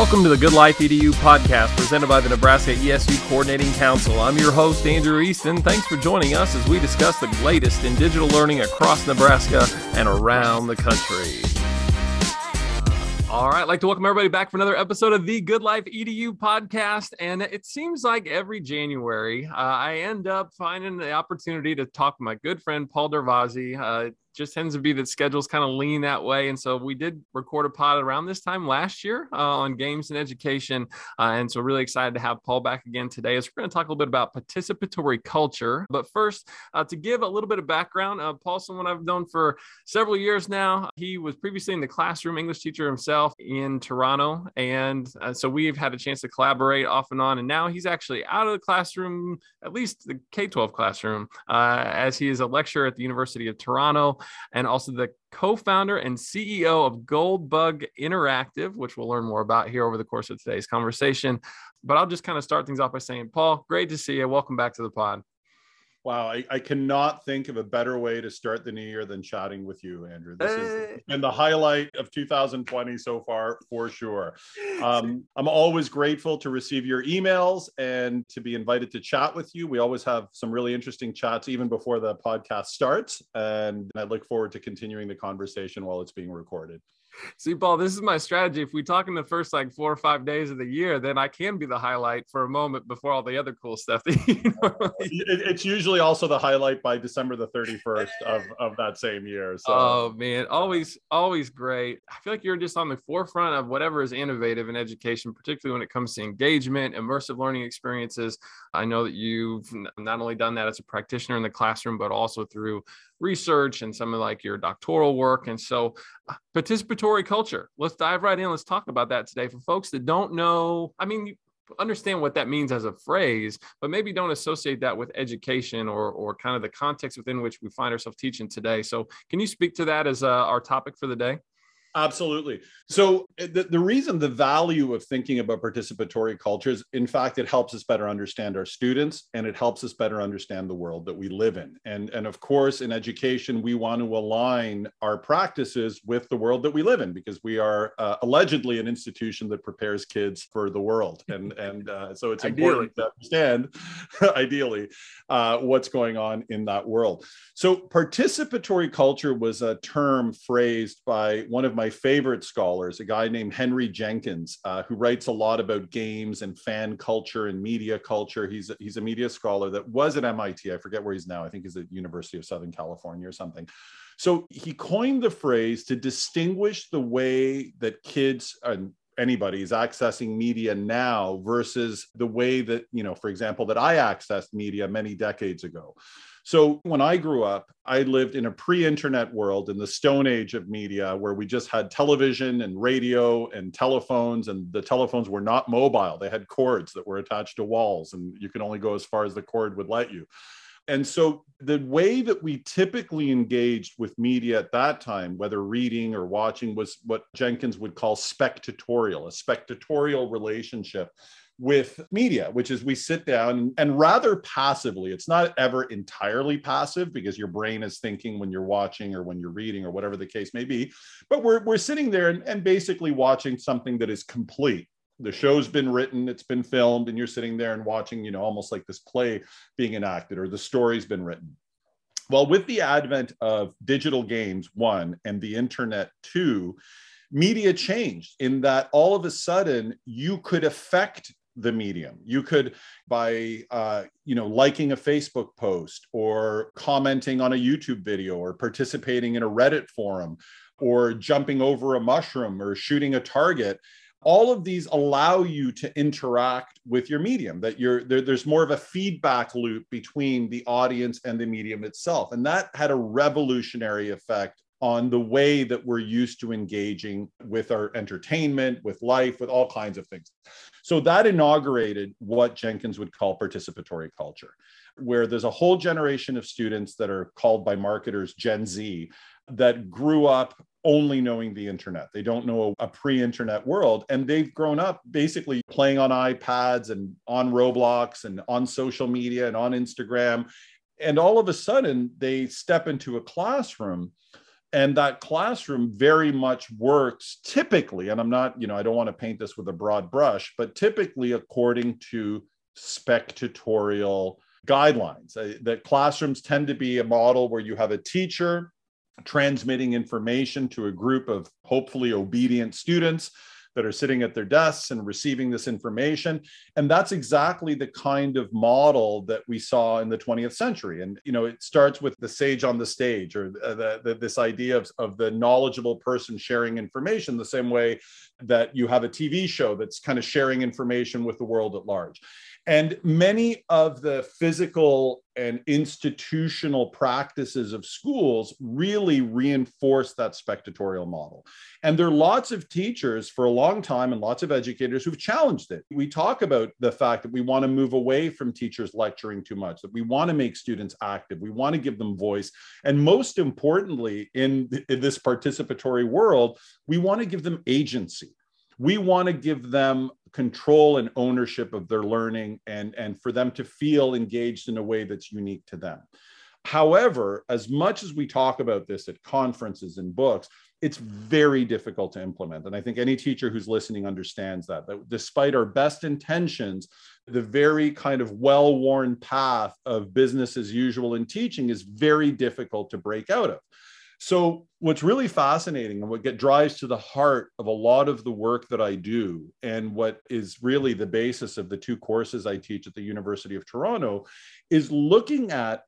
Welcome to the Good Life EDU podcast presented by the Nebraska ESU Coordinating Council. I'm your host, Andrew Easton. Thanks for joining us as we discuss the latest in digital learning across Nebraska and around the country. All right, I'd like to welcome everybody back for another episode of the Good Life EDU podcast. And it seems like every January, uh, I end up finding the opportunity to talk with my good friend Paul Darvasi. Uh, just tends to be that schedules kind of lean that way. And so we did record a pod around this time last year uh, on games and education. Uh, and so really excited to have Paul back again today as we're going to talk a little bit about participatory culture. But first, uh, to give a little bit of background, uh, Paul's someone I've known for several years now. He was previously in the classroom English teacher himself in Toronto. And uh, so we've had a chance to collaborate off and on. And now he's actually out of the classroom, at least the K 12 classroom, uh, as he is a lecturer at the University of Toronto and also the co founder and CEO of Gold Bug Interactive, which we'll learn more about here over the course of today's conversation. But I'll just kind of start things off by saying, Paul, great to see you. Welcome back to the pod. Wow, I, I, cannot think of a better way to start the new year than chatting with you, Andrew. This has been the highlight of 2020 so far, for sure. Um, I'm always grateful to receive your emails and to be invited to chat with you. We always have some really interesting chats even before the podcast starts. And I look forward to continuing the conversation while it's being recorded. See, Paul, this is my strategy. If we talk in the first like four or five days of the year, then I can be the highlight for a moment before all the other cool stuff. it's usually also the highlight by December the 31st of, of that same year. So. Oh man, always, always great. I feel like you're just on the forefront of whatever is innovative in education, particularly when it comes to engagement, immersive learning experiences. I know that you've not only done that as a practitioner in the classroom, but also through research and some of like your doctoral work. And so, uh, participatory culture. Let's dive right in. Let's talk about that today for folks that don't know. I mean, you understand what that means as a phrase, but maybe don't associate that with education or or kind of the context within which we find ourselves teaching today. So, can you speak to that as uh, our topic for the day? Absolutely. So eh, the, the reason the value of thinking about participatory cultures, in fact, it helps us better understand our students and it helps us better understand the world that we live in. And, and of course, in education, we want to align our practices with the world that we live in because we are uh, allegedly an institution that prepares kids for the world. And, and uh, so it's important to understand, ideally, uh, what's going on in that world. So participatory culture was a term phrased by one of my favorite scholars, a guy named Henry Jenkins, uh, who writes a lot about games and fan culture and media culture. He's a, he's a media scholar that was at MIT. I forget where he's now. I think he's at University of Southern California or something. So he coined the phrase to distinguish the way that kids and anybody is accessing media now versus the way that, you know, for example, that I accessed media many decades ago. So when I grew up, I lived in a pre internet world in the stone age of media where we just had television and radio and telephones, and the telephones were not mobile. They had cords that were attached to walls, and you could only go as far as the cord would let you. And so the way that we typically engaged with media at that time, whether reading or watching, was what Jenkins would call spectatorial, a spectatorial relationship with media, which is we sit down and rather passively, it's not ever entirely passive because your brain is thinking when you're watching or when you're reading or whatever the case may be, but we're, we're sitting there and, and basically watching something that is complete. The show's been written, it's been filmed, and you're sitting there and watching, you know, almost like this play being enacted or the story's been written. Well, with the advent of digital games, one, and the internet, two, media changed in that all of a sudden you could affect the medium. You could, by uh, you know, liking a Facebook post or commenting on a YouTube video or participating in a Reddit forum or jumping over a mushroom or shooting a target. All of these allow you to interact with your medium. That you're there, there's more of a feedback loop between the audience and the medium itself, and that had a revolutionary effect on the way that we're used to engaging with our entertainment, with life, with all kinds of things. So that inaugurated what Jenkins would call participatory culture, where there's a whole generation of students that are called by marketers Gen Z that grew up only knowing the internet. They don't know a, pre internet world. And they've grown up basically playing on iPads and on Roblox and on social media and on Instagram. And all of a sudden, they step into a classroom and that classroom very much works typically and i'm not you know i don't want to paint this with a broad brush but typically according to spectatorial guidelines. Uh, that classrooms tend to be a model where you have a teacher transmitting information to a group of hopefully obedient students that are sitting at their desks and receiving this information. And that's exactly the kind of model that we saw in the 20th century. And you know it starts with the sage on the stage or the, the, this idea of, of the knowledgeable person sharing information the same way that you have a tv show that's kind of sharing information with the world at large and many of the physical and institutional practices of schools really reinforce that spectatorial model. And there are lots of teachers for a long time and lots of educators who've challenged it. We talk about the fact that we want to move away from teachers lecturing too much, that we want to make students active, we want to give them voice. And most importantly, in, in this participatory world, we want to give them agency we want to give them control and ownership of their learning and, and for them to feel engaged in a way that's unique to them. However, as much as we talk about this at conferences and books, it's very difficult to implement. And I think any teacher who's listening understands that, that despite our best intentions, the very kind of well worn path of business as usual in teaching is very difficult to break out of. So, what's really fascinating and what get, drives to the heart of a lot of the work that I do, and what is really the basis of the two courses I teach at the University of Toronto, is looking at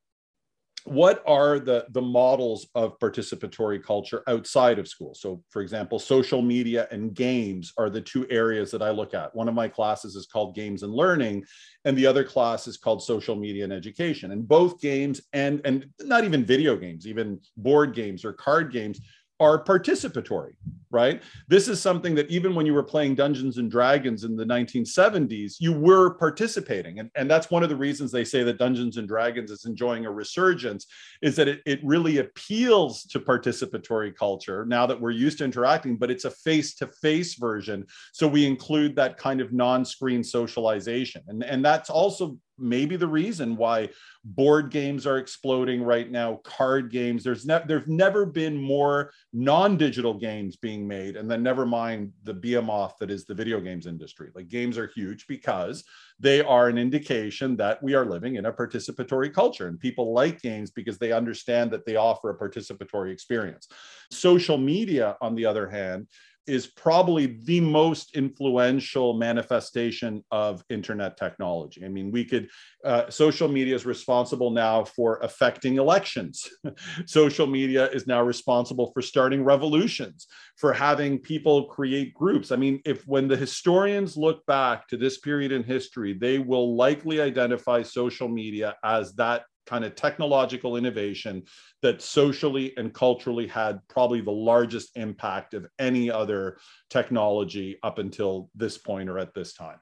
what are the, the models of participatory culture outside of school? So, for example, social media and games are the two areas that I look at. One of my classes is called Games and Learning, and the other class is called Social Media and Education. And both games and, and not even video games, even board games or card games, are participatory, right? This is something that even when you were playing Dungeons and Dragons in the 1970s, you were participating. And, and that's one of the reasons they say that Dungeons and Dragons is enjoying a resurgence, is that it, it really appeals to participatory culture now that we're used to interacting, but it's a face to face version. So we include that kind of non screen socialization. And, and that's also maybe the reason why board games are exploding right now card games. There's ne- there's never been more non-digital games being made and then never mind the behemoth that is the video games industry. Like games are huge because they are an indication that we are living in a participatory culture and people like games because they understand that they offer a participatory experience. Social media on the other hand is probably the most influential manifestation of internet technology. I mean, we could, uh, social media is responsible now for affecting elections. social media is now responsible for starting revolutions, for having people create groups. I mean, if when the historians look back to this period in history, they will likely identify social media as that kind of technological innovation that socially and culturally had probably the largest impact of any other technology up until this point or at this time.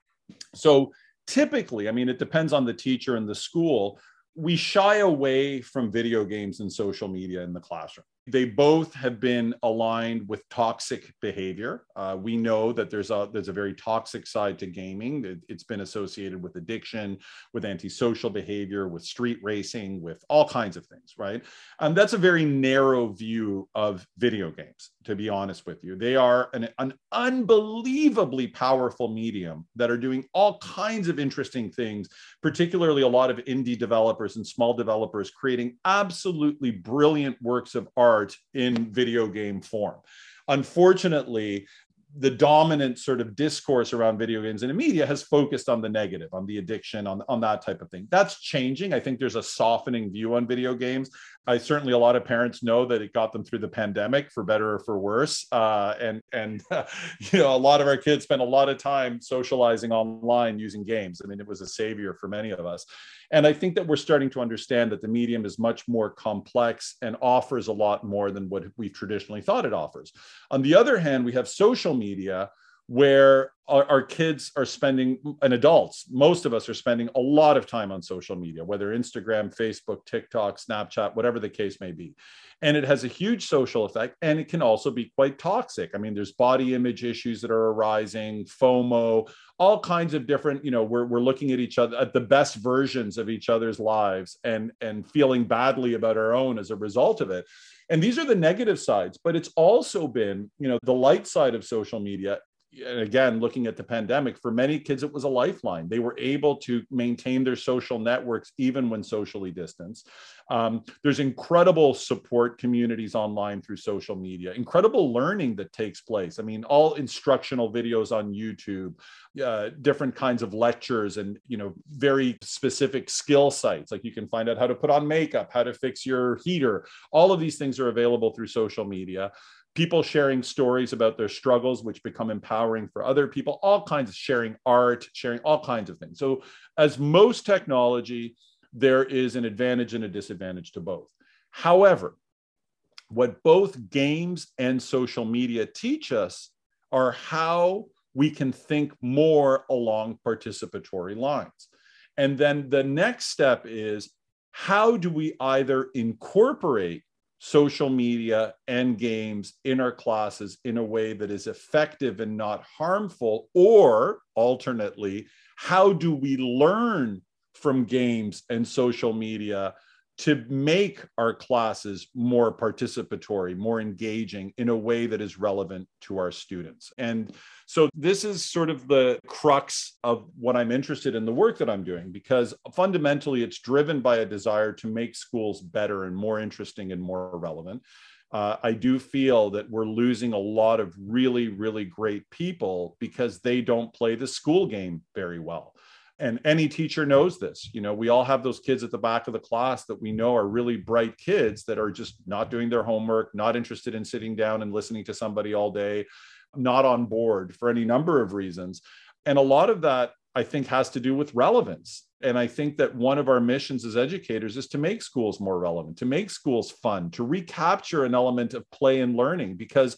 So typically, I mean, it depends on the teacher and the school. We shy away from video games and social media in the classroom. They both have been aligned with toxic behavior. Uh, we know that there's a there's a very toxic side to gaming. It, it's been associated with addiction, with antisocial behavior, with street racing, with all kinds of things, right? And that's a very narrow view of video games. To be honest with you, they are an, an unbelievably powerful medium that are doing all kinds of interesting things. Particularly, a lot of indie developers and small developers creating absolutely brilliant works of art art in video game form. Unfortunately, the dominant sort of discourse around video games in the media has focused on the negative, on the addiction, on, on that type of thing. That's changing. I think there's a softening view on video games. I certainly a lot of parents know that it got them through the pandemic for better or for worse. Uh, and and you know a lot of our kids spent a lot of time socializing online using games. I mean, it was a savior for many of us. And I think that we're starting to understand that the medium is much more complex and offers a lot more than what we've traditionally thought it offers. On the other hand, we have social media where our, our, kids are spending and adults most of us are spending a lot of time on social media whether instagram facebook tiktok snapchat whatever the case may be. And it has a huge social effect and it can also be quite toxic. I mean there's body image issues that are arising fomo all kinds of different you know we're, we're looking at each other at the best versions of each other's lives and and feeling badly about our own as a result of it. And these are the negative sides but it's also been you know the light side of social media again looking at the pandemic for many kids it was a lifeline. They were able to maintain their social networks even when socially distanced. Um, there's incredible support communities online through social media incredible learning that takes place. I mean all instructional videos on youtube uh, different kinds of lectures and you know very specific skill sites. Like you can find out how to put on makeup how to fix your heater. All of these things are available through social media people sharing stories about their struggles, which become empowering for other people, all kinds of sharing art, sharing all kinds of things. So, as most technology, there is an advantage and a disadvantage to both. However, what both games and social media teach us are how we can think more along participatory lines. And then the next step is how do we either incorporate social media and games in our classes in a way that is effective and not harmful? Or alternately, how do we learn from games and social media to make our classes more participatory, more engaging in a way that is relevant to our students. And so, this is sort of the crux of what I'm interested in the work that I'm doing, because fundamentally it's driven by a desire to make schools better and more interesting and more relevant. Uh, I do feel that we're losing a lot of really, really great people because they don't play the school game very well and any teacher knows this you know we all have those kids at the back of the class that we know are really bright kids that are just not doing their homework not interested in sitting down and listening to somebody all day not on board for any number of reasons. And a lot of that i think has to do with relevance. And i think that one of our missions as educators is to make schools more relevant to make schools fun to recapture an element of play and learning because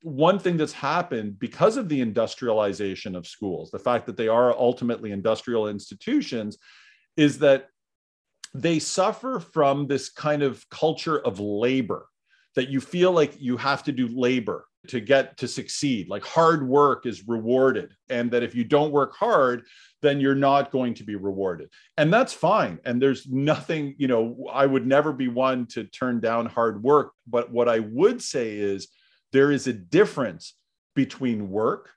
one thing that's happened because of the industrialization of schools, the fact that they are ultimately industrial institutions, is that they suffer from this kind of culture of labor that you feel like you have to do labor to get to succeed like hard work is rewarded and that if you don't work hard then you're not going to be rewarded. And that's fine and there's nothing you know i would never be one to turn down hard work but what i would say is there is a difference between work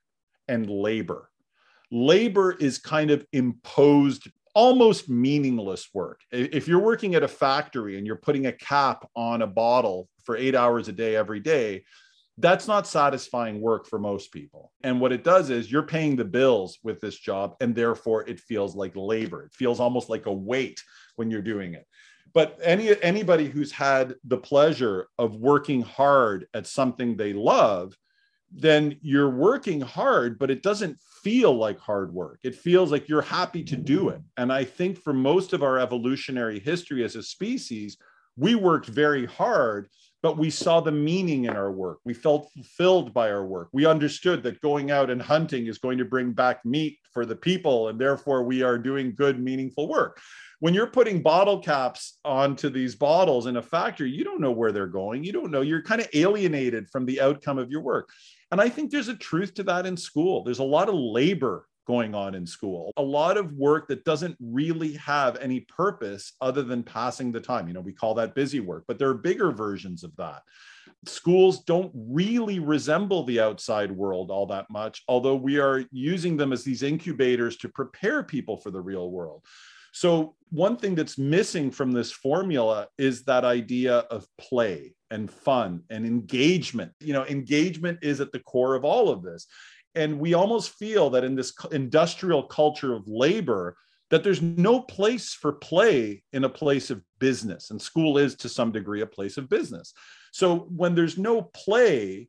and labor. Labor is kind of imposed, almost meaningless work. If you're working at a factory and you're putting a cap on a bottle for eight hours a day every day, that's not satisfying work for most people. And what it does is you're paying the bills with this job, and therefore it feels like labor. It feels almost like a weight when you're doing it but any anybody who's had the pleasure of working hard at something they love then you're working hard but it doesn't feel like hard work it feels like you're happy to do it and i think for most of our evolutionary history as a species we worked very hard but we saw the meaning in our work. We felt fulfilled by our work. We understood that going out and hunting is going to bring back meat for the people, and therefore we are doing good, meaningful work when you're putting bottle caps onto these bottles in a factory, you don't know where they're going. You don't know. You're kind of alienated from the outcome of your work. And I think there's a truth to that in school. There's a lot of labor going on in school, a lot of work that doesn't really have any purpose other than passing the time. You know, we call that busy work, but there are bigger versions of that. Schools don't really resemble the outside world all that much, although we are using them as these incubators to prepare people for the real world. So, one thing that's missing from this formula is that idea of play and fun and engagement. You know, engagement is at the core of all of this. And we almost feel that in this industrial culture of labor, that there's no place for play in a place of business. And school is to some degree a place of business. So when there's no play,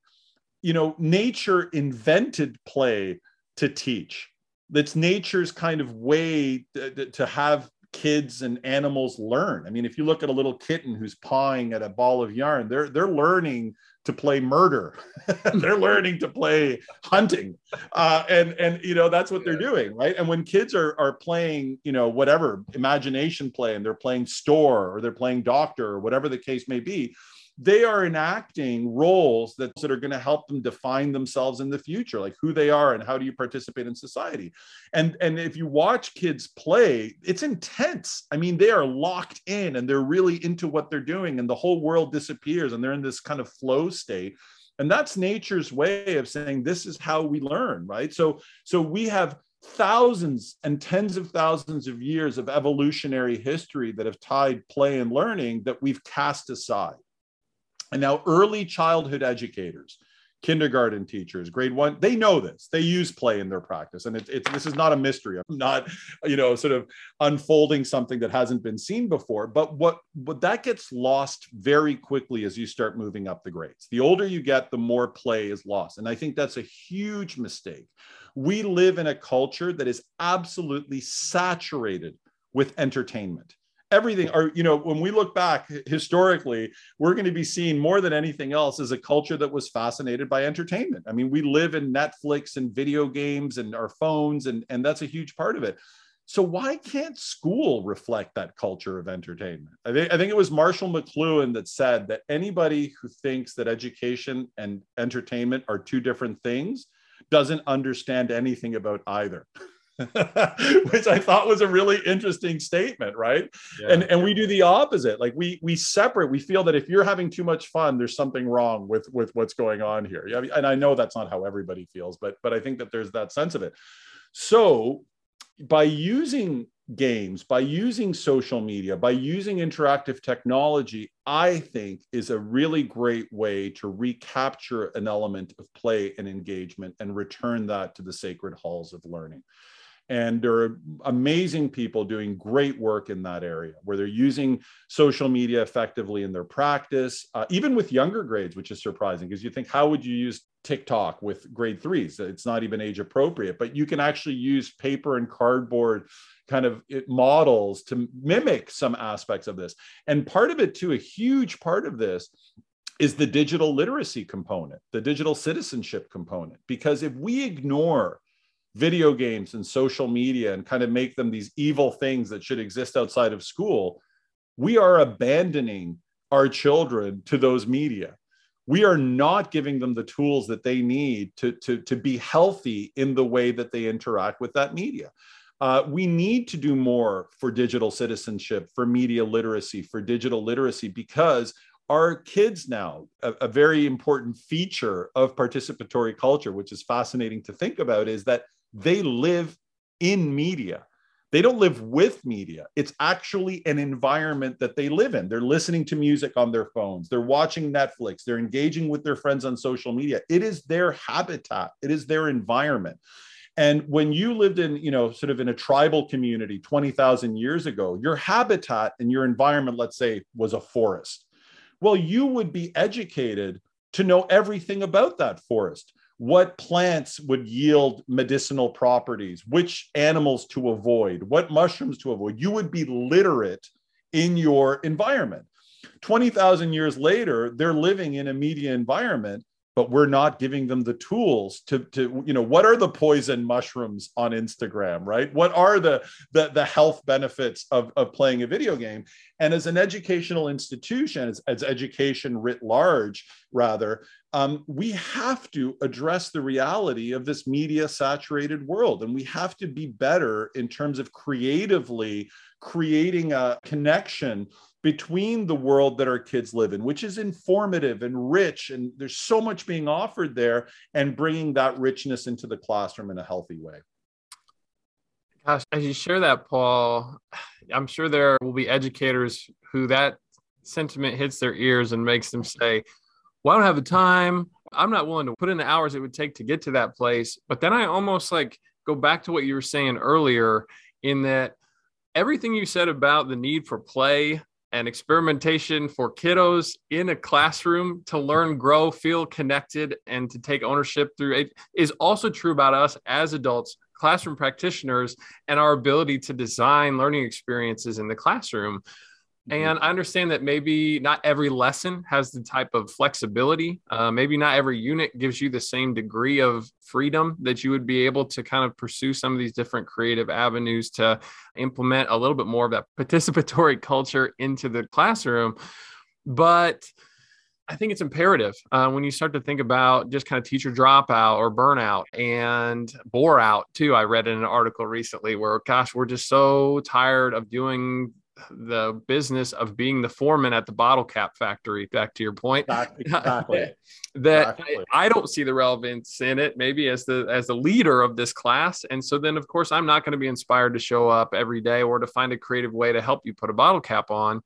you know, nature invented play to teach that's nature's kind of way to, to have kids and animals learn. I mean, if you look at a little kitten who's pawing at a ball of yarn, they're they're learning to play murder. they're learning to play hunting, uh, and and you know that's what they're doing, right? And when kids are are playing, you know, whatever imagination play, and they're playing store or they're playing doctor or whatever the case may be, they are enacting roles that, that are going to help them define themselves in the future like who they are and how do you participate in society. And and if you watch kids play it's intense. I mean they are locked in and they're really into what they're doing and the whole world disappears and they're in this kind of flow state. And that's nature's way of saying this is how we learn right? So so we have thousands and tens of thousands of years of evolutionary history that have tied play and learning that we've cast aside and now, early childhood educators, kindergarten teachers, grade one, they know this. They use play in their practice, and it's, it's this is not a mystery. I'm not, you know, sort of unfolding something that hasn't been seen before. But what what that gets lost very quickly as you start moving up the grades. The older you get, the more play is lost, and I think that's a huge mistake. We live in a culture that is absolutely saturated with entertainment everything or you know when we look back historically we're going to be seen more than anything else as a culture that was fascinated by entertainment. I mean we live in netflix and video games and our phones and and that's a huge part of it. So why can't school reflect that culture of entertainment? I think, I think it was marshall mcluhan that said that anybody who thinks that education and entertainment are two different things doesn't understand anything about either which I thought was a really interesting statement, right? Yeah. And and we do the opposite. Like we we separate. We feel that if you're having too much fun, there's something wrong with with what's going on here. Yeah, and I know that's not how everybody feels, but but I think that there's that sense of it. So by using games, by using social media, by using interactive technology, I think is a really great way to recapture an element of play and engagement and return that to the sacred halls of learning. And there are amazing people doing great work in that area where they're using social media effectively in their practice, uh, even with younger grades, which is surprising because you think, how would you use TikTok with grade threes? It's not even age appropriate, but you can actually use paper and cardboard kind of models to mimic some aspects of this. And part of it, too, a huge part of this is the digital literacy component, the digital citizenship component. Because if we ignore video games and social media and kind of make them these evil things that should exist outside of school, we are abandoning our children to those media. We are not giving them the tools that they need to, to, to be healthy in the way that they interact with that media. Uh, we need to do more for digital citizenship, for media literacy, for digital literacy, because our kids now, a, a very important feature of participatory culture, which is fascinating to think about, is that they live in media. They don't live with media. It's actually an environment that they live in. They're listening to music on their phones. They're watching Netflix. They're engaging with their friends on social media. It is their habitat. It is their environment. And when you lived in, you know, sort of in a tribal community 20,000 years ago, your habitat and your environment, let's say, was a forest. Well, you would be educated to know everything about that forest what plants would yield medicinal properties, which animals to avoid, what mushrooms to avoid. You would be literate in your environment. 20,000 years later, they're living in a media environment but we're not giving them the tools to to you know what are the poison mushrooms on instagram right? What are the the, the health benefits of, of playing a video game? And as an educational institution as, as education writ large rather um, we have to address the reality of this media saturated world. And we have to be better in terms of creatively creating a connection between the world that our kids live in, which is informative and rich. And there's so much being offered there, and bringing that richness into the classroom in a healthy way. Gosh, as you share that, Paul, I'm sure there will be educators who that sentiment hits their ears and makes them say, Well, I don't have the time. I'm not willing to put in the hours it would take to get to that place. But then I almost like go back to what you were saying earlier in that everything you said about the need for play and experimentation for kiddos in a classroom to learn, grow, feel connected, and to take ownership through it is also true about us as adults, classroom practitioners, and our ability to design learning experiences in the classroom. Mm-hmm. And I understand that maybe not every lesson has the type of flexibility. Uh, maybe not every unit gives you the same degree of freedom that you would be able to kind of pursue some of these different creative avenues to implement a little bit more of that participatory culture into the classroom. But I think it's imperative uh, when you start to think about just kind of teacher dropout or burnout and bore out too. I read in an article recently where, gosh, we're just so tired of doing the business of being the foreman at the bottle cap factory back to your point. Exactly that exactly. I, I, don't see the relevance in it maybe as the as the leader of this class. And so then of course i'm not going to be inspired to show up every day or to find a creative way to help you put a bottle cap on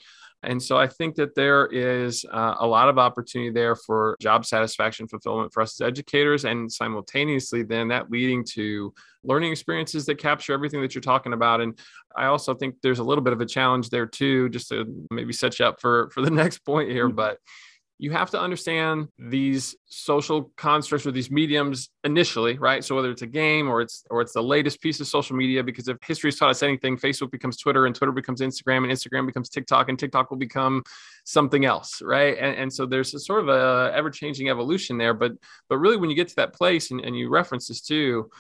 and so I think that there is uh, a lot of opportunity there for job satisfaction fulfillment for us as educators, and simultaneously, then that leading to learning experiences that capture everything that you're talking about. And I also think there's a little bit of a challenge there too, just to maybe set you up for for the next point here, mm-hmm. but you have to understand these social constructs or these mediums initially right? So whether it's a game or it's or it's the latest piece of social media because if history has taught us anything facebook becomes twitter and twitter becomes instagram and instagram becomes tiktok and tiktok will become something else right? And, and so there's a sort of a ever-changing evolution there. But but really when you get to that place and, and you reference this too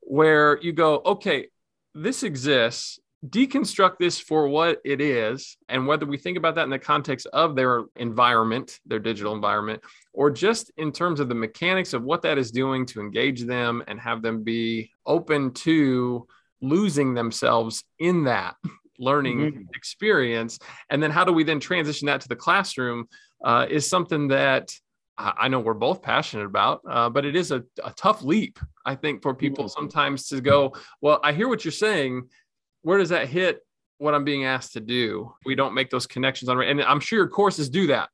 where you go okay this exists deconstruct this for what it is and whether we think about that in the context of their environment, their digital environment, or just in terms of the mechanics of what that is doing to engage them and have them be open to losing themselves in that learning mm-hmm. experience. And then how do we then transition that to the classroom uh, is something that I know we're both passionate about, uh, but it is a, a, tough leap, I think, for people mm-hmm. sometimes to go, well, I hear what you're saying where does that hit what I'm being asked to do? We don't make those connections on, and I'm sure your courses do that.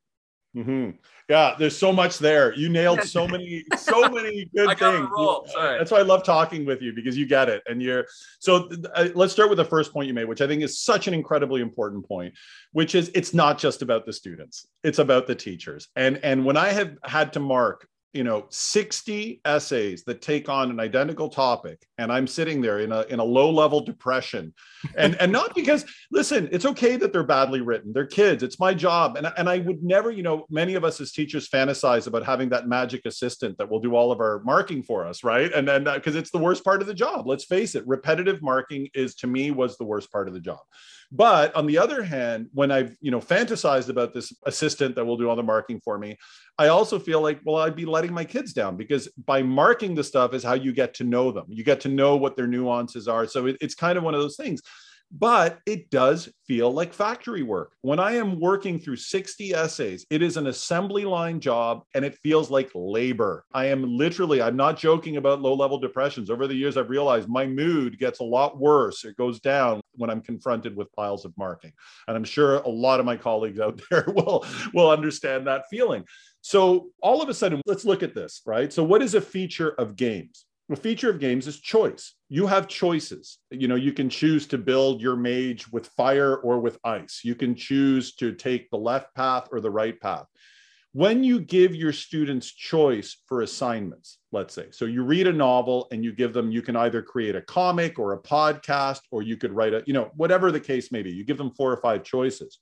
Mm-hmm. Yeah, there's so much there. You nailed so many, so many good things. That's why I love talking with you because you get it, and you're. So uh, let's start with the first point you made, which I think is such an incredibly important point, which is it's not just about the students; it's about the teachers. And and when I have had to mark you know 60 essays that take on an identical topic and i'm sitting there in a in a low level depression. And and not because listen it's okay that they're badly written. They're kids. It's my job. And and i would never you know many of us as teachers fantasize about having that magic assistant that will do all of our marking for us right? And then because uh, it's the worst part of the job. Let's face it repetitive marking is to me was the worst part of the job but on the other hand, when I've you know fantasized about this assistant that will do all the marking for me, I also feel like well I'd be letting my kids down because by marking the stuff is how you get to know them. You get to know what their nuances are. So it, it's kind of one of those things but it does feel like factory work. When I am working through 60 essays, it is an assembly line job and it feels like labor. I am literally, I'm not joking about low level depressions. Over the years, I've realized my mood gets a lot worse. It goes down when I'm confronted with piles of marking. And I'm sure a lot of my colleagues out there will, will understand that feeling. So all of a sudden, let's look at this, right? So, what is a feature of games? A feature of games is choice. You have choices. You know, you can choose to build your mage with fire or with ice. You can choose to take the left path or the right path. When you give your students choice for assignments, let's say, so you read a novel and you give them, you can either create a comic or a podcast, or you could write a, you know, whatever the case may be, you give them four or five choices.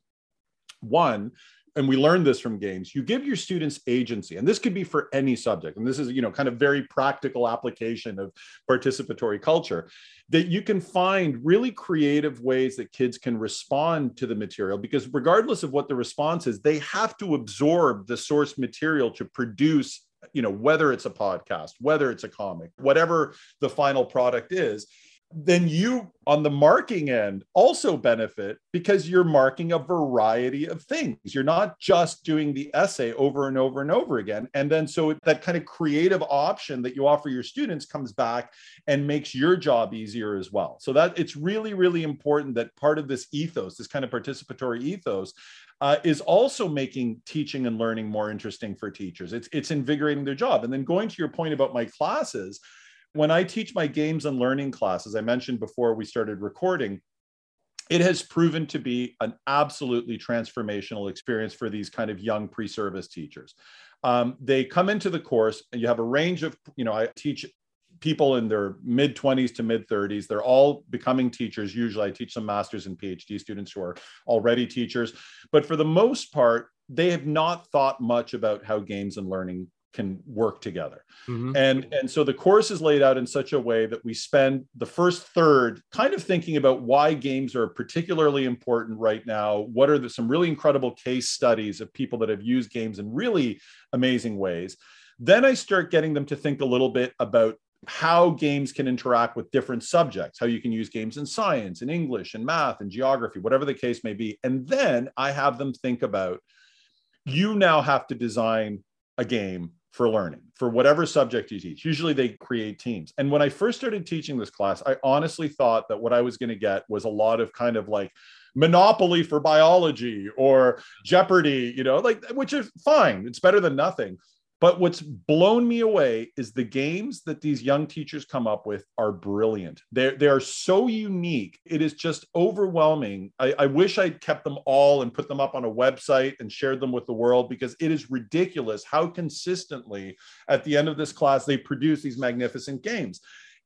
One, and we learned this from games you give your students agency and this could be for any subject and this is you know kind of very practical application of participatory culture that you can find really creative ways that kids can respond to the material because regardless of what the response is they have to absorb the source material to produce you know whether it's a podcast whether it's a comic whatever the final product is then you on the marking end also benefit because you're marking a variety of things. You're not just doing the essay over and over and over again. And then so that kind of creative option that you offer your students comes back and makes your job easier as well. So that it's really, really important that part of this ethos, this kind of participatory ethos, uh, is also making teaching and learning more interesting for teachers. It's, it's invigorating their job. And then going to your point about my classes, when I teach my games and learning classes, I mentioned before we started recording, it has proven to be an absolutely transformational experience for these kind of young pre-service teachers. Um, they come into the course and you have a range of, you know, I teach people in their mid 20s to mid 30s. They're all becoming teachers. Usually I teach some masters and PhD students who are already teachers. But for the most part, they have not thought much about how games and learning can work together. Mm-hmm. And, and so the course is laid out in such a way that we spend the first third kind of thinking about why games are particularly important right now. What are the, some really incredible case studies of people that have used games in really amazing ways? Then I start getting them to think a little bit about how games can interact with different subjects, how you can use games in science, in English, and math, and geography, whatever the case may be. And then I have them think about you now have to design a game for learning for whatever subject you teach. Usually they create teams. And when I first started teaching this class, I honestly thought that what I was going to get was a lot of kind of like Monopoly for biology or Jeopardy, you know, like which is fine. It's better than nothing. But what's blown me away is the games that these young teachers come up with are brilliant. They're, they are so unique. It is just overwhelming. I, I wish I'd kept them all and put them up on a website and shared them with the world because it is ridiculous how consistently at the end of this class they produce these magnificent games.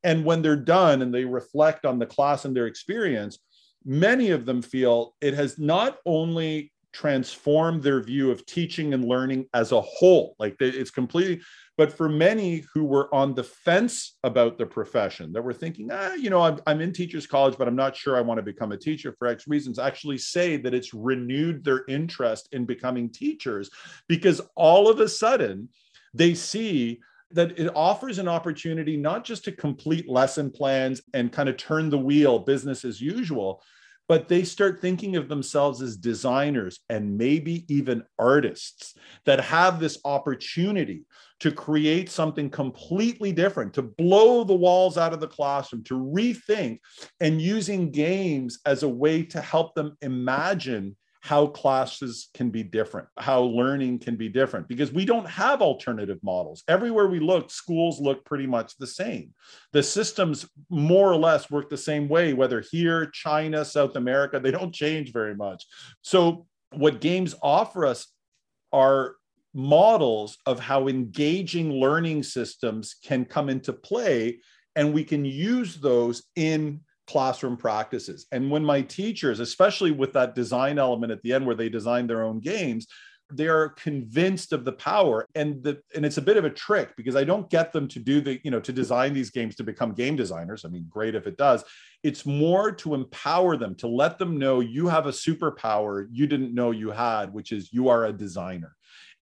And when they're done and they reflect on the class and their experience, many of them feel it has not only transform their view of teaching and learning as a whole. Like it's completely, but for many who were on the fence about the profession, that were thinking, ah, you know, I'm, I'm in teachers college, but I'm not sure I want to become a teacher for X reasons, actually say that it's renewed their interest in becoming teachers because all of a sudden they see that it offers an opportunity not just to complete lesson plans and kind of turn the wheel business as usual but they start thinking of themselves as designers and maybe even artists that have this opportunity to create something completely different, to blow the walls out of the classroom, to rethink, and using games as a way to help them imagine how classes can be different, how learning can be different, because we don't have alternative models. Everywhere we look, schools look pretty much the same. The systems more or less work the same way, whether here, China, South America, they don't change very much. So, what games offer us are models of how engaging learning systems can come into play, and we can use those in classroom practices. And when my teachers, especially with that design element at the end where they design their own games, they are convinced of the power and the and it's a bit of a trick because i don't get them to do the you know to design these games to become game designers. I mean great if it does. It's more to empower them to let them know you have a superpower you didn't know you had which is you are a designer.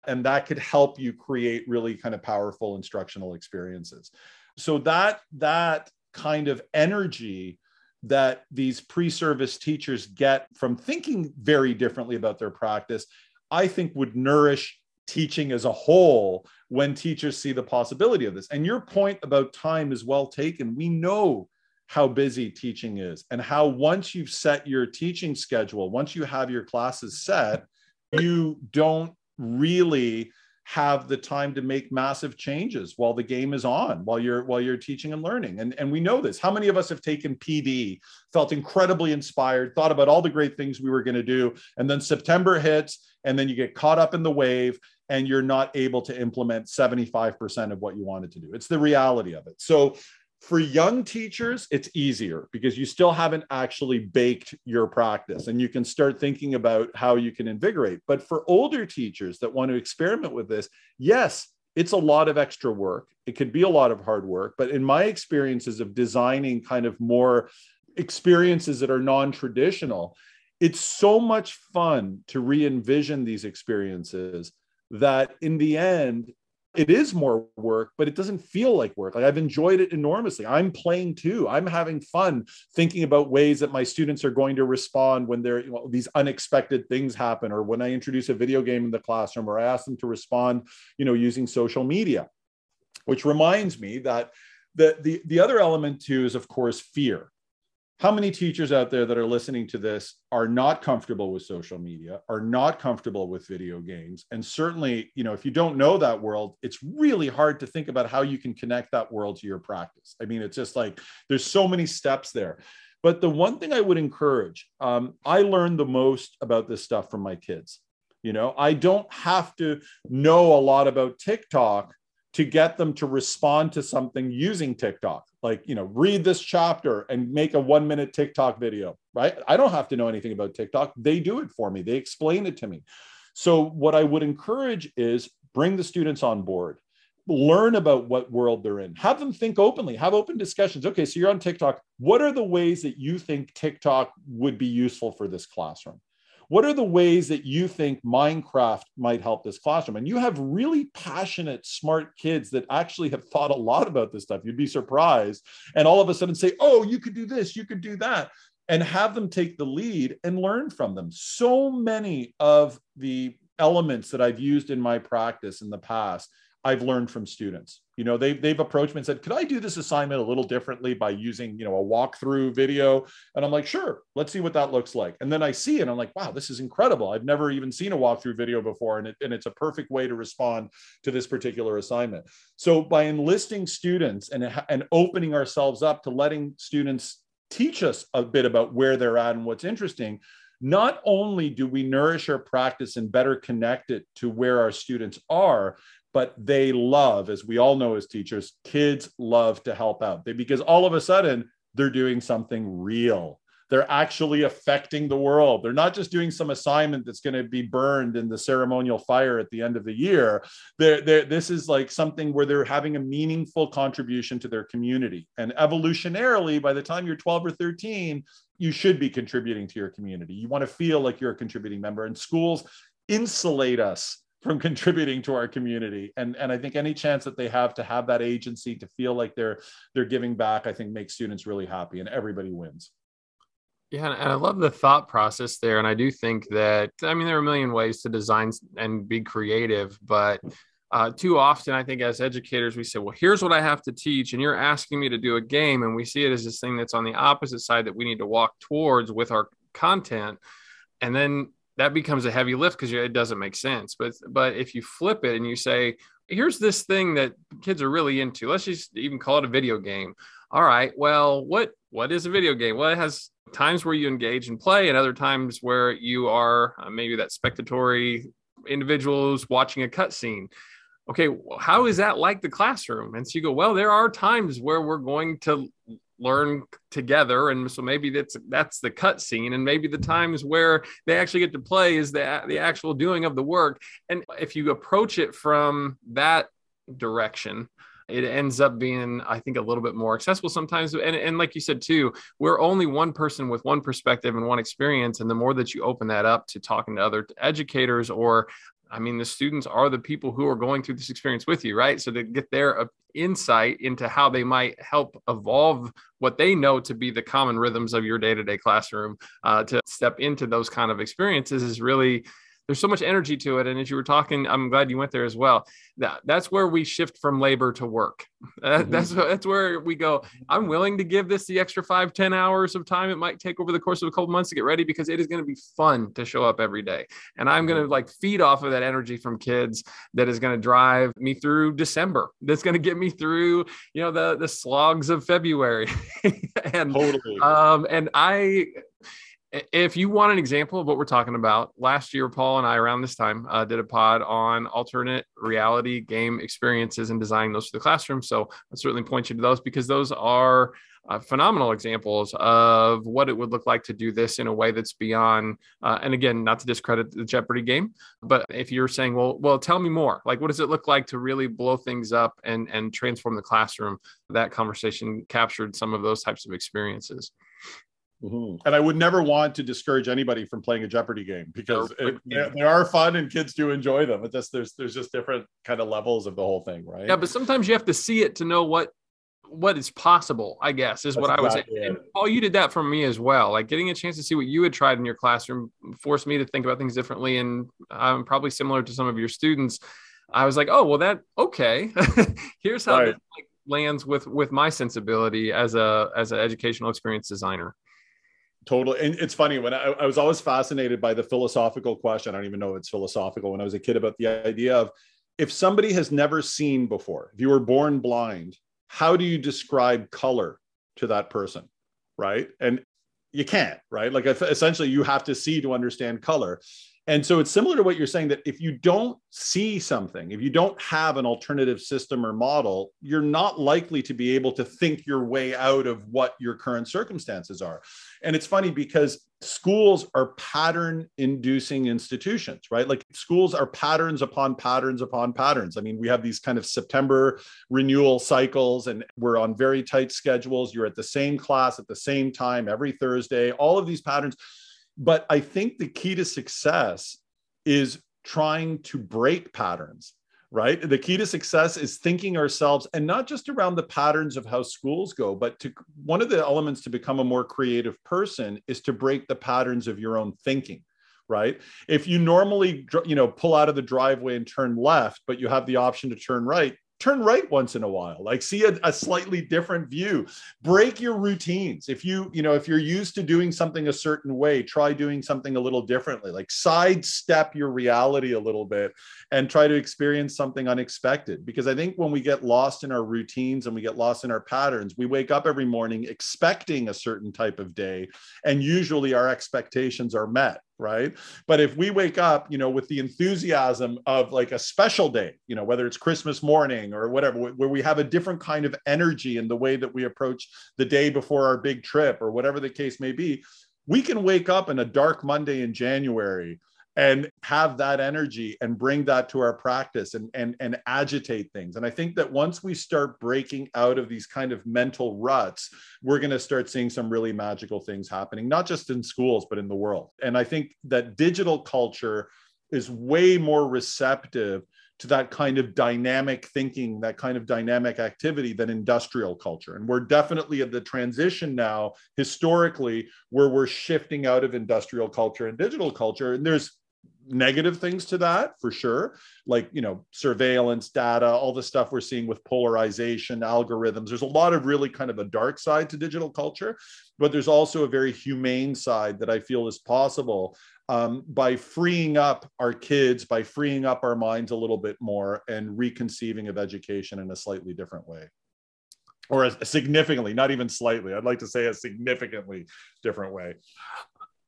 And that could help you create really kind of powerful instructional experiences. So that that kind of energy that these pre-service teachers get from thinking very differently about their practice i think would nourish teaching as a whole when teachers see the possibility of this. And your point about time is well taken. We know how busy teaching is and how once you've set your teaching schedule once you have your classes set you don't really have the time to make massive changes while the game is on while you're while you're teaching and learning. And and we know this. How many of us have taken pd felt incredibly inspired thought about all the great things we were going to do and then september hits and then you get caught up in the wave and you're not able to implement 75% of what you wanted to do? It's the reality of it. So for young teachers, it's easier because you still haven't actually baked your practice and you can start thinking about how you can invigorate. But for older teachers that want to experiment with this, yes, it's a lot of extra work. It could be a lot of hard work. But in my experiences of designing kind of more experiences that are non traditional, it's so much fun to re envision these experiences that in the end, it is more work, but it doesn't feel like work. Like I've enjoyed it enormously. I'm playing too. I'm having fun thinking about ways that my students are going to respond when there you know, these unexpected things happen, or when I introduce a video game in the classroom, or I ask them to respond, you know, using social media. Which reminds me that the the the other element too is of course fear how many teachers out there that are listening to this are not comfortable with social media are not comfortable with video games? And certainly you know if you don't know that world it's really hard to think about how you can connect that world to your practice. I mean it's just like there's so many steps there. But the one thing i would encourage um, i learned the most about this stuff from my kids. You know i don't have to know a lot about tiktok to get them to respond to something using TikTok. Like, you know, read this chapter and make a one minute TikTok video, right? I don't have to know anything about TikTok. They do it for me, they explain it to me. So, what I would encourage is bring the students on board. learn about what world they're in have them think openly have open discussions okay so you're on tiktok what are the ways that you think tiktok would be useful for this classroom what are the ways that you think minecraft might help this classroom? And you have really passionate smart kids that actually have thought a lot about this stuff. You'd be surprised. And all of a sudden say oh you could do this you could do that and have them take the lead and learn from them. So many of the elements that i've used in my practice in the past I've learned from students. You know, they've, they've approached me and said, could I do this assignment a little differently by using, you know, a walkthrough video? And I'm like, sure, let's see what that looks like. And then I see it I'm like, wow, this is incredible. I've never even seen a walkthrough video before. And, it, and it's a perfect way to respond to this particular assignment. So by enlisting students and, and opening ourselves up to letting students teach us a bit about where they're at and what's interesting, not only do we nourish our practice and better connect it to where our students are, but they love, as we all know as teachers, kids love to help out they, because all of a sudden they're doing something real. They're actually affecting the world. They're not just doing some assignment that's going to be burned in the ceremonial fire at the end of the year. They're, they're, this is like something where they're having a meaningful contribution to their community. And evolutionarily, by the time you're 12 or 13, you should be contributing to your community. You want to feel like you're a contributing member. And schools insulate us from contributing to our community. And and i think any chance that they have to have that agency to feel like they're they're giving back i think makes students really happy and everybody wins. Yeah and i love the thought process there. And i do think that i mean there are a million ways to design and be creative but uh, too often i think as educators we say well here's what i have to teach and you're asking me to do a game. And we see it as this thing that's on the opposite side that we need to walk towards with our content. And then that becomes a heavy lift because it doesn't make sense. But but if you flip it and you say, here's this thing that kids are really into, let's just even call it a video game. All right, well, what what is a video game? Well, it has times where you engage and play, and other times where you are uh, maybe that spectatory individuals watching a cutscene okay, how is that like the classroom? And so you go, well, there are times where we're going to learn together. And so maybe that's that's the cut scene. And maybe the times where they actually get to play is the the actual doing of the work. And if you approach it from that direction it ends up being i think a little bit more accessible sometimes. And, and like you said too we're only one person with one perspective and one experience. And the more that you open that up to talking to other educators or I mean, the students are the people who are going through this experience with you, right? So to get their uh, insight into how they might help evolve what they know to be the common rhythms of your day-to-day classroom, uh, to step into those kind of experiences is really there's so much energy to it. And as you were talking, I'm glad you went there as well. That that's where we shift from labor to work. Mm-hmm. That's that's where we go. I'm willing to give this the extra five, 10 hours of time it might take over the course of a couple months to get ready because it is going to be fun to show up every day. And I'm going to mm-hmm. like feed off of that energy from kids that is going to drive me through December. That's going to get me through, you know, the the slogs of February. and totally. um and I if you want an example of what we're talking about, last year, Paul and I, around this time, uh, did a pod on alternate reality game experiences and designing those for the classroom. So I certainly point you to those because those are uh, phenomenal examples of what it would look like to do this in a way that's beyond. Uh, and again, not to discredit the Jeopardy game, but if you're saying, well, well, tell me more. Like, what does it look like to really blow things up and and transform the classroom? That conversation captured some of those types of experiences. Mm-hmm. And I would never want to discourage anybody from playing a Jeopardy game because it, they are fun and kids do enjoy them. But just there's there's just different kind of levels of the whole thing, right? Yeah, but sometimes you have to see it to know what what is possible. I guess is That's what exactly I would say. Paul, you did that for me as well. Like getting a chance to see what you had tried in your classroom forced me to think about things differently, and I'm probably similar to some of your students. I was like, oh well, that okay. Here's how right. like, lands with with my sensibility as a as an educational experience designer. Totally. And it's funny when I, I, was always fascinated by the philosophical question. I don't even know if it's philosophical when I was a kid about the idea of if somebody has never seen before, if you were born blind, how do you describe color to that person? Right. And you can't, right? Like essentially you have to see to understand color. And so it's similar to what you're saying that if you don't see something, if you don't have an alternative system or model, you're not likely to be able to think your way out of what your current circumstances are. And it's funny because schools are pattern inducing institutions, right? Like schools are patterns upon patterns upon patterns. I mean, we have these kind of September renewal cycles and we're on very tight schedules. You're at the same class at the same time every Thursday, all of these patterns. But I think the key to success is trying to break patterns right? The key to success is thinking ourselves and not just around the patterns of how schools go, but to one of the elements to become a more creative person is to break the patterns of your own thinking. Right. If you normally, you know, pull out of the driveway and turn left, but you have the option to turn right, turn right once in a while like see a, a, slightly different view. Break your routines. If you you know if you're used to doing something a certain way try doing something a little differently like sidestep your reality a little bit and try to experience something unexpected. Because i think when we get lost in our routines and we get lost in our patterns we wake up every morning expecting a certain type of day and usually our expectations are met right? But if we wake up you know with the enthusiasm of like a special day you know whether it's christmas morning or whatever where we have a different kind of energy in the way that we approach the day before our big trip or whatever the case may be we can wake up in a dark monday in january and have that energy and bring that to our practice and, and, and agitate things. And I think that once we start breaking out of these kind of mental ruts, we're going to start seeing some really magical things happening, not just in schools, but in the world. And I think that digital culture is way more receptive to that kind of dynamic thinking, that kind of dynamic activity than industrial culture. And we're definitely at the transition now, historically, where we're shifting out of industrial culture and digital culture. And there's negative things to that for sure. Like you know surveillance data all the stuff we're seeing with polarization algorithms. There's a lot of really kind of a dark side to digital culture but there's also a very humane side that i feel is possible um, by freeing up our kids by freeing up our minds a little bit more and reconceiving of education in a slightly different way. Or a significantly not even slightly i'd like to say a significantly different way.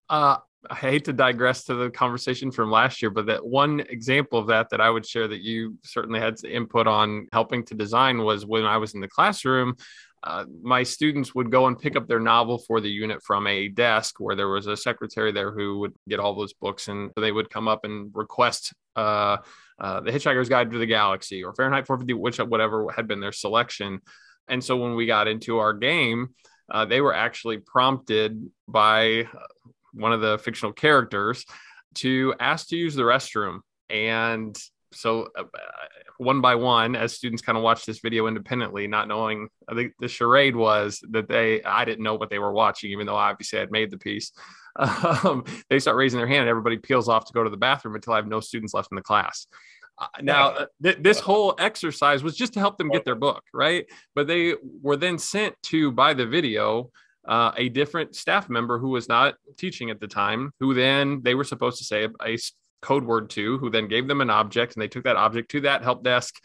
Uh, I hate to digress to the conversation from last year, but that one example of that that I would share that you certainly had input on helping to design was when I was in the classroom. Uh, my students would go and pick up their novel for the unit from a desk where there was a secretary there who would get all those books, and they would come up and request uh, uh, the Hitchhiker's Guide to the Galaxy or Fahrenheit 450, which whatever had been their selection. And so when we got into our game, uh, they were actually prompted by one of the fictional characters, to ask to use the restroom. And so, uh, one by one, as students kind of watch this video independently, not knowing, I think the charade was that they, I didn't know what they were watching, even though obviously I had made the piece. Um, they start raising their hand, and everybody peels off to go to the bathroom until I have no students left in the class. Uh, now, uh, th- this whole exercise was just to help them get their book, right? But they were then sent to by the video uh, a different staff member who was not teaching at the time, who then they were supposed to say a, code word to, who then gave them an object, and they took that object to that help desk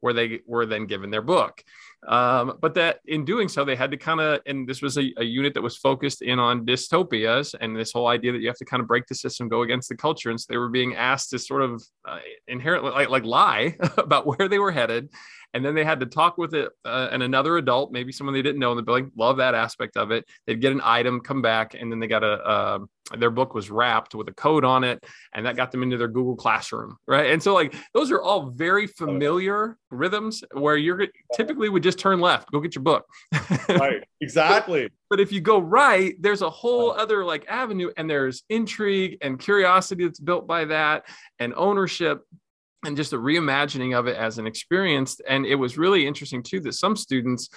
where they were then given their book. Um, but that in doing so, they had to kind of, and this was a, a, unit that was focused in on dystopias and this whole idea that you have to kind of break the system, go against the culture. And so they were being asked to sort of uh, inherently like, like lie about where they were headed and then they had to talk with it uh, and another adult, maybe someone they didn't know in the building. Love that aspect of it. They'd get an item, come back, and then they got a uh, their book was wrapped with a code on it, and that got them into their Google Classroom, right? And so like those are all very familiar rhythms where you're typically would just turn left, go get your book. right, exactly. but if you go right, there's a whole other like avenue, and there's intrigue and curiosity that's built by that, and ownership and just a reimagining of it as an experience. And it was really interesting too that some students,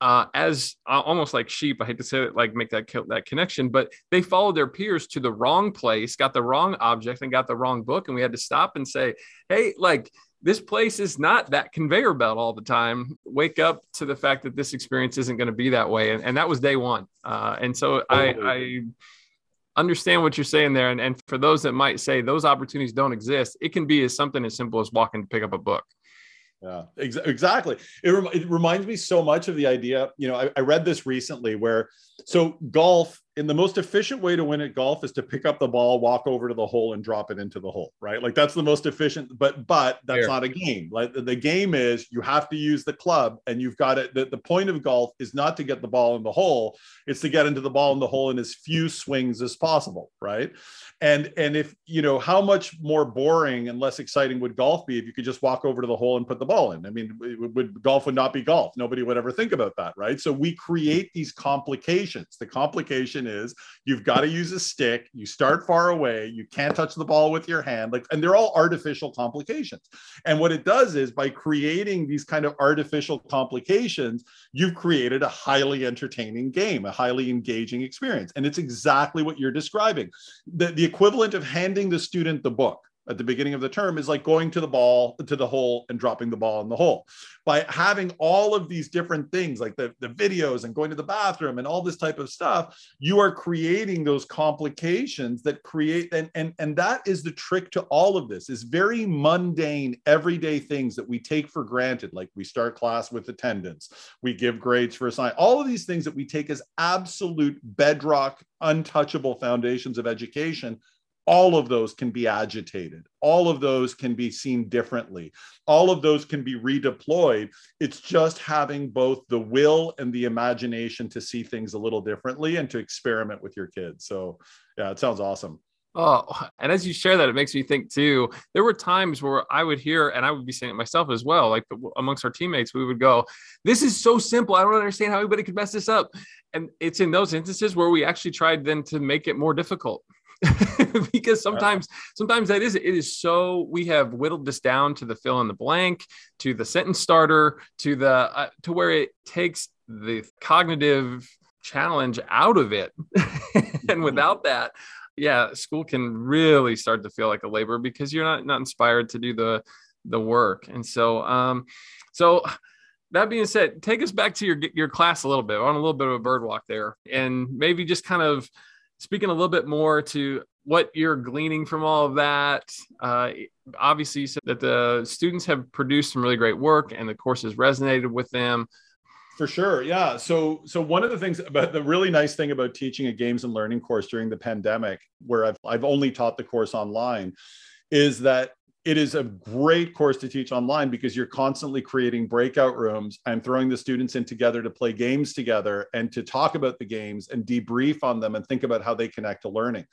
uh, as uh, almost like sheep, I hate to say it, like make that that connection, but they followed their peers to the wrong place, got the wrong object, and got the wrong book, and we had to stop and say, "Hey, like." This place is not that conveyor belt all the time. Wake up to the fact that this experience isn't going to be that way, and, and that was day one. Uh, and so I, I understand what you're saying there. And, and for those that might say those opportunities don't exist, it can be as something as simple as walking to pick up a book. Yeah, ex- exactly. It, rem- it reminds me so much of the idea. You know, I, I read this recently where so golf and the most efficient way to win at golf is to pick up the ball, walk over to the hole, and drop it into the hole, right? Like that's the most efficient. But but that's Fair. not a game. Like the game is you have to use the club, and you've got it. The, the point of golf is not to get the ball in the hole; it's to get into the ball in the hole in as few swings as possible, right? And and if you know how much more boring and less exciting would golf be if you could just walk over to the hole and put the ball in? I mean, would, would golf would not be golf. Nobody would ever think about that, right? So we create these complications. The complication is you've got to use a stick you start far away you can't touch the ball with your hand like and they're all artificial complications. And what it does is by creating these kind of artificial complications you've created a highly entertaining game a highly engaging experience. And it's exactly what you're describing. The, the equivalent of handing the student the book at the beginning of the term is like going to the ball to the hole and dropping the ball in the hole. By having all of these different things like the, the videos and going to the bathroom and all this type of stuff you are creating those complications that create and and and that is the trick to all of this is very mundane everyday things that we take for granted. Like we start class with attendance we give grades for a sign all of these things that we take as absolute bedrock untouchable foundations of education all of those can be agitated all of those can be seen differently all of those can be redeployed it's just having both the will and the imagination to see things a little differently and to experiment with your kids so yeah it sounds awesome Oh, and as you share that, it makes me think too. There were times where I would hear, and I would be saying it myself as well, like amongst our teammates, we would go, This is so simple. I don't understand how anybody could mess this up. And it's in those instances where we actually tried then to make it more difficult. because sometimes sometimes that is it is so we have whittled this down to the fill in the blank to the sentence starter to the uh, to where it takes the cognitive challenge out of it. And without that yeah school can really start to feel like a labor because you're not not inspired to do the the work. And so um so that being said take us back to your your class a little bit. On a little bit of a bird walk there. And maybe just kind of speaking a little bit more to what you're gleaning from all of that. Uh, obviously, you said that the students have produced some really great work and the course has resonated with them. For sure. Yeah. So, so one of the things about the really nice thing about teaching a games and learning course during the pandemic, where I've, I've only taught the course online, is that it is a great course to teach online because you're constantly creating breakout rooms and throwing the students in together to play games together and to talk about the games and debrief on them and think about how they connect to learning.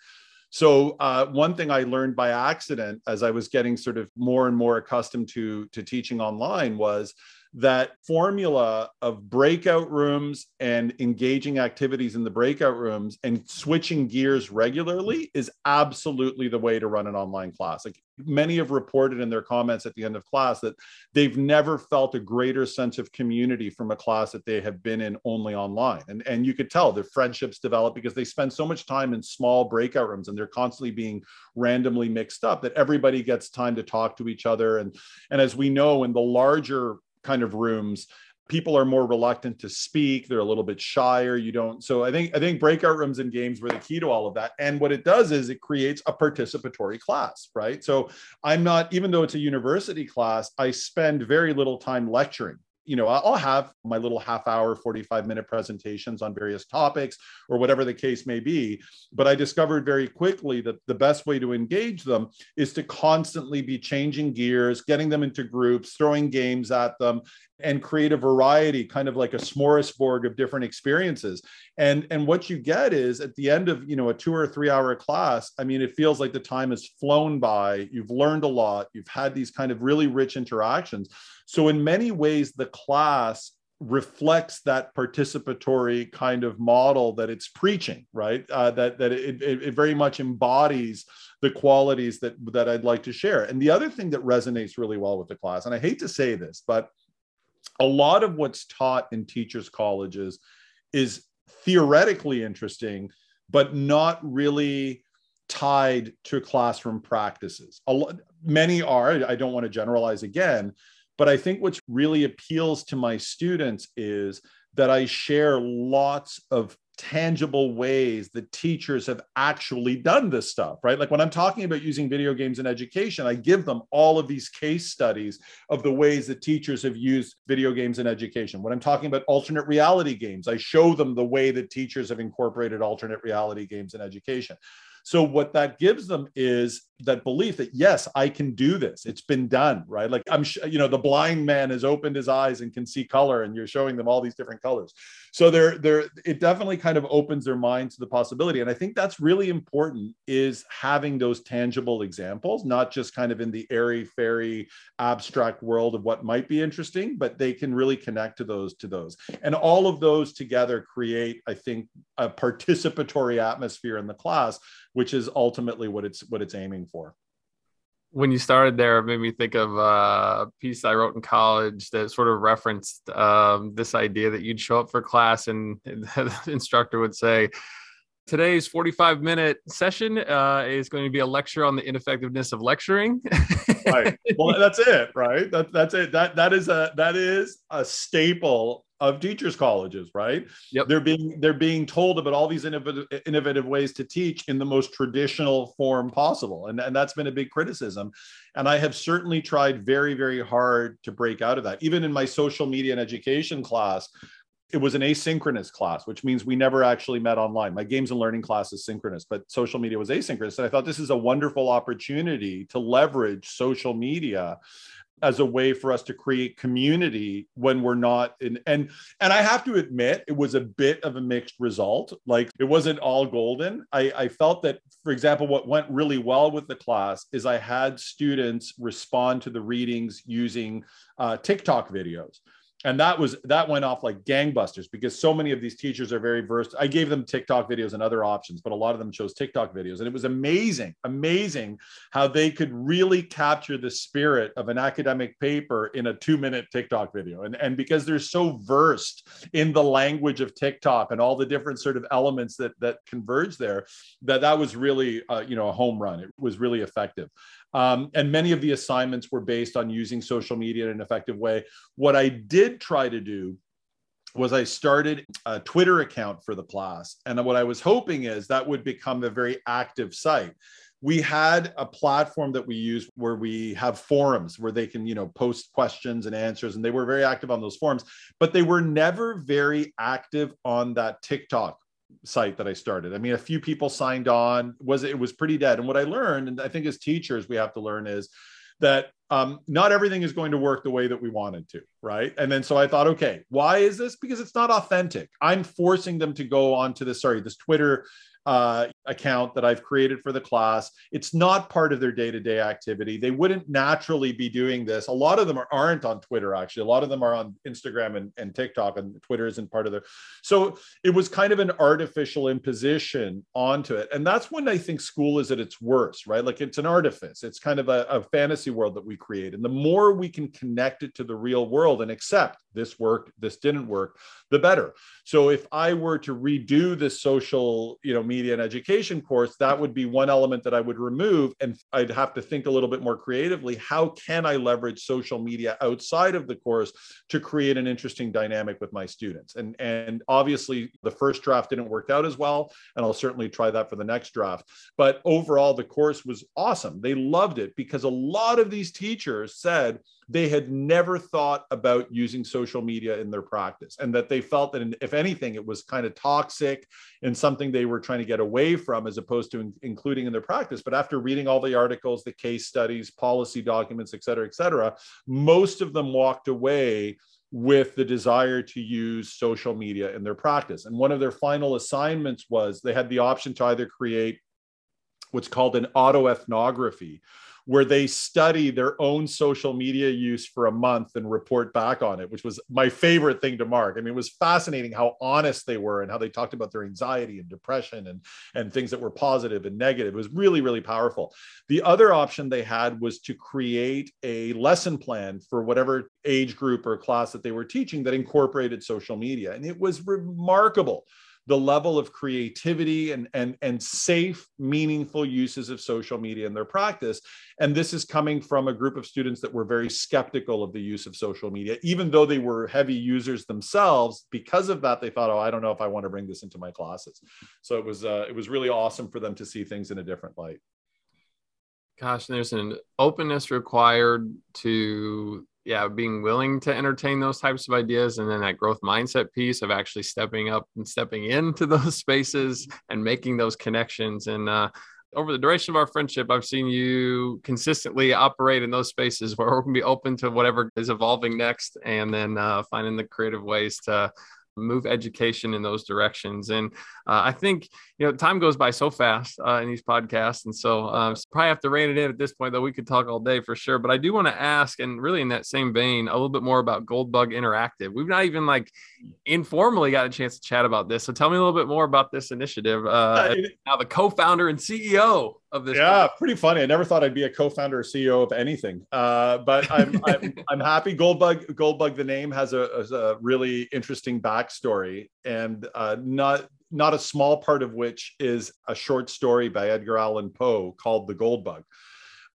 So uh, one thing I learned by accident as I was getting sort of more and more accustomed to to teaching online was that formula of breakout rooms and engaging activities in the breakout rooms and switching gears regularly is absolutely the way to run an online class. Like many have reported in their comments at the end of class that they've never felt a greater sense of community from a class that they have been in only online. And, and you could tell their friendships develop because they spend so much time in small breakout rooms and they're constantly being randomly mixed up that everybody gets time to talk to each other. And, and as we know, in the larger kind of rooms. People are more reluctant to speak. They're a little bit shyer. You don't so i think i think breakout rooms and games were the key to all of that. And what it does is it creates a participatory class right? So i'm not even though it's a university class i spend very little time lecturing you know, I'll have my little half hour, 45 minute presentations on various topics or whatever the case may be. But I discovered very quickly that the best way to engage them is to constantly be changing gears, getting them into groups, throwing games at them, and create a variety, kind of like a smorgasbord of different experiences. And, and what you get is at the end of you know a two or three hour class, I mean, it feels like the time has flown by. You've learned a lot. You've had these kind of really rich interactions. So, in many ways, the class reflects that participatory kind of model that it's preaching, right? Uh, that that it, it, it very much embodies the qualities that that I'd like to share. And the other thing that resonates really well with the class, and I hate to say this, but a lot of what's taught in teachers' colleges is theoretically interesting, but not really tied to classroom practices. A lot, many are. I don't want to generalize again, but I think what really appeals to my students is that I share lots of tangible ways that teachers have actually done this stuff, right? Like when I'm talking about using video games in education, I give them all of these case studies of the ways that teachers have used video games in education. When I'm talking about alternate reality games, I show them the way that teachers have incorporated alternate reality games in education. So what that gives them is that belief that yes, I can do this. It's been done, right? Like I'm, you know, the blind man has opened his eyes and can see color, and you're showing them all these different colors. So they're, they're, it definitely kind of opens their mind to the possibility, and I think that's really important is having those tangible examples, not just kind of in the airy fairy abstract world of what might be interesting, but they can really connect to those to those, and all of those together create, I think, a participatory atmosphere in the class which is ultimately what it's what it's aiming for. When you started there, it made me think of a piece I wrote in college that sort of referenced um, this idea that you'd show up for class and the instructor would say, Today's 45 minute session uh, is going to be a lecture on the ineffectiveness of lecturing. right. Well, that's it, right? That, that's it. That that is a that is a staple of teachers colleges right yep. they're being they're being told about all these innovative, innovative ways to teach in the most traditional form possible and, and that's been a big criticism and i have certainly tried very very hard to break out of that even in my social media and education class it was an asynchronous class which means we never actually met online. My games and learning class is synchronous but social media was asynchronous. And i thought this is a wonderful opportunity to leverage social media as a way for us to create community when we're not in and and i have to admit it was a bit of a mixed result. Like it wasn't all golden. I i felt that for example what went really well with the class is i had students respond to the readings using uh, tiktok videos and that was that went off like gangbusters because so many of these teachers are very versed. I gave them tiktok videos and other options but a lot of them chose tiktok videos. And it was amazing amazing how they could really capture the spirit of an academic paper in a two minute tiktok video. And, and because they're so versed in the language of tiktok and all the different sort of elements that that converge there that that was really uh, you know a home run. It was really effective um, and many of the assignments were based on using social media in an effective way. What I did try to do was I started a Twitter account for the class. And what I was hoping is that would become a very active site. We had a platform that we use where we have forums where they can, you know, post questions and answers, and they were very active on those forums, but they were never very active on that TikTok site that I started. I mean, a few people signed on. Was it was pretty dead. And what I learned, and I think as teachers we have to learn is that um, not everything is going to work the way that we wanted to, right? And then so I thought, okay, why is this? Because it's not authentic. I'm forcing them to go onto this, sorry, this Twitter uh, account that I've created for the class. It's not part of their day to day activity. They wouldn't naturally be doing this. A lot of them aren't on Twitter, actually. A lot of them are on Instagram and, and TikTok, and Twitter isn't part of their. So it was kind of an artificial imposition onto it. And that's when I think school is at its worst, right? Like it's an artifice, it's kind of a, a fantasy world that we create. And the more we can connect it to the real world and accept this worked, this didn't work, the better. So if I were to redo this social, you know, media and education course, that would be one element that I would remove. And I'd have to think a little bit more creatively. How can I leverage social media outside of the course to create an interesting dynamic with my students? And, and obviously the first draft didn't work out as well. And I'll certainly try that for the next draft. But overall, the course was awesome. They loved it because a lot of these teachers said, they had never thought about using social media in their practice and that they felt that if anything it was kind of toxic and something they were trying to get away from as opposed to in- including in their practice. But after reading all the articles the case studies policy documents et cetera et cetera most of them walked away with the desire to use social media in their practice. And one of their final assignments was they had the option to either create what's called an autoethnography where they study their own social media use for a month and report back on it, which was my favorite thing to mark. I mean, it was fascinating how honest they were and how they talked about their anxiety and depression and, and things that were positive and negative. It was really, really powerful. The other option they had was to create a lesson plan for whatever age group or class that they were teaching that incorporated social media. And it was remarkable the level of creativity and, and, and safe, meaningful uses of social media in their practice. And this is coming from a group of students that were very skeptical of the use of social media, even though they were heavy users themselves. Because of that, they thought, oh, I don't know if I want to bring this into my classes. So it was uh, it was really awesome for them to see things in a different light. Gosh, there's an openness required to yeah, being willing to entertain those types of ideas and then that growth mindset piece of actually stepping up and stepping into those spaces and making those connections. And uh, over the duration of our friendship, I've seen you consistently operate in those spaces where we're be open to whatever is evolving next and then uh, finding the creative ways to move education in those directions. And uh, I think, you know, time goes by so fast uh, in these podcasts. And so, uh, so probably have to rein it in at this point, though we could talk all day for sure. But I do want to ask, and really in that same vein, a little bit more about Gold Bug Interactive. We've not even like informally got a chance to chat about this. So tell me a little bit more about this initiative. Uh, now, the co founder and CEO of this. Yeah, pretty funny. I never thought I'd be a co-founder or CEO of anything, uh, but I'm, I'm, I'm happy. Gold Bug, Goldbug, the name has a, has a really interesting backstory, and uh, not not a small part of which is a short story by Edgar Allan Poe called The Goldbug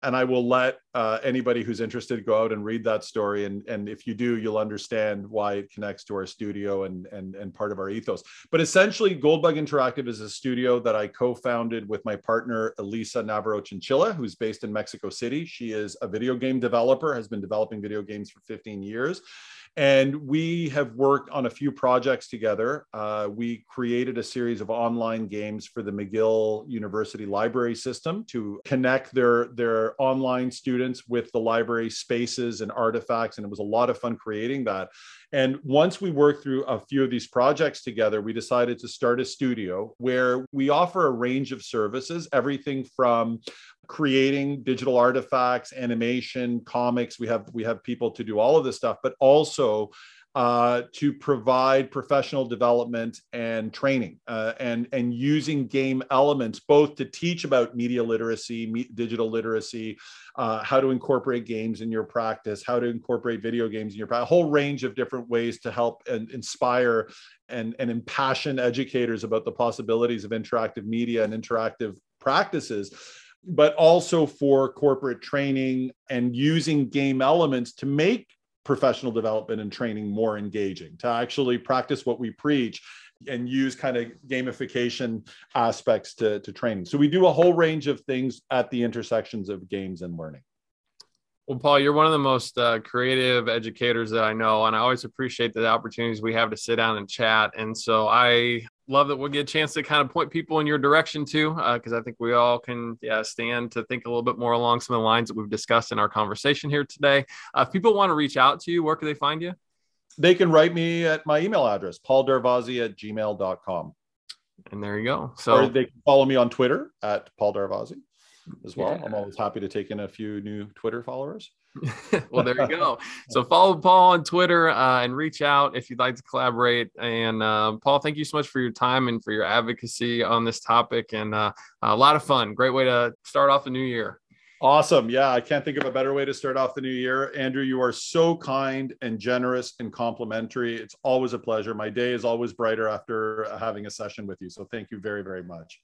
and I will let uh, anybody who's interested go out and read that story. And, and if you do, you'll understand why it connects to our studio and, and, and part of our ethos. But essentially, Gold Bug Interactive is a studio that I co founded with my partner, Elisa Navarro Chinchilla, who's based in Mexico City. She is a video game developer, has been developing video games for 15 years. And we have worked on a few projects together. Uh, we created a series of online games for the McGill University library system to connect their, their online students with the library spaces and artifacts. And it was a lot of fun creating that. And once we worked through a few of these projects together, we decided to start a studio where we offer a range of services, everything from creating digital artifacts, animation, comics. We have we have people to do all of this stuff, but also uh, to provide professional development and training uh, and, and using game elements both to teach about media literacy, me- digital literacy, uh, how to incorporate games in your practice, how to incorporate video games in your practice, a whole range of different ways to help and inspire and, and impassion educators about the possibilities of interactive media and interactive practices but also for corporate training and using game elements to make professional development and training more engaging, to actually practice what we preach and use kind of gamification aspects to, to training. So we do a whole range of things at the intersections of games and learning. Well, Paul, you're one of the most uh, creative educators that I know, and I always appreciate the opportunities we have to sit down and chat. And so I love that we'll get a chance to kind of point people in your direction too, because uh, I think we all can yeah, stand to think a little bit more along some of the lines that we've discussed in our conversation here today. Uh, if people want to reach out to you, where can they find you? They can write me at my email address, pauldarvasi at gmail.com. And there you go. So or they can follow me on Twitter at Paul Darvasi as well. Yeah. I'm always happy to take in a few new Twitter followers. Well, there you go. So follow Paul on Twitter uh, and reach out if you'd like to collaborate. And uh, Paul, thank you so much for your time and for your advocacy on this topic. And uh, a lot of fun. Great way to start off the new year. Awesome. Yeah, I can't think of a better way to start off the new year. Andrew, you are so kind and generous and complimentary. It's always a pleasure. My day is always brighter after having a session with you. So thank you very, very much.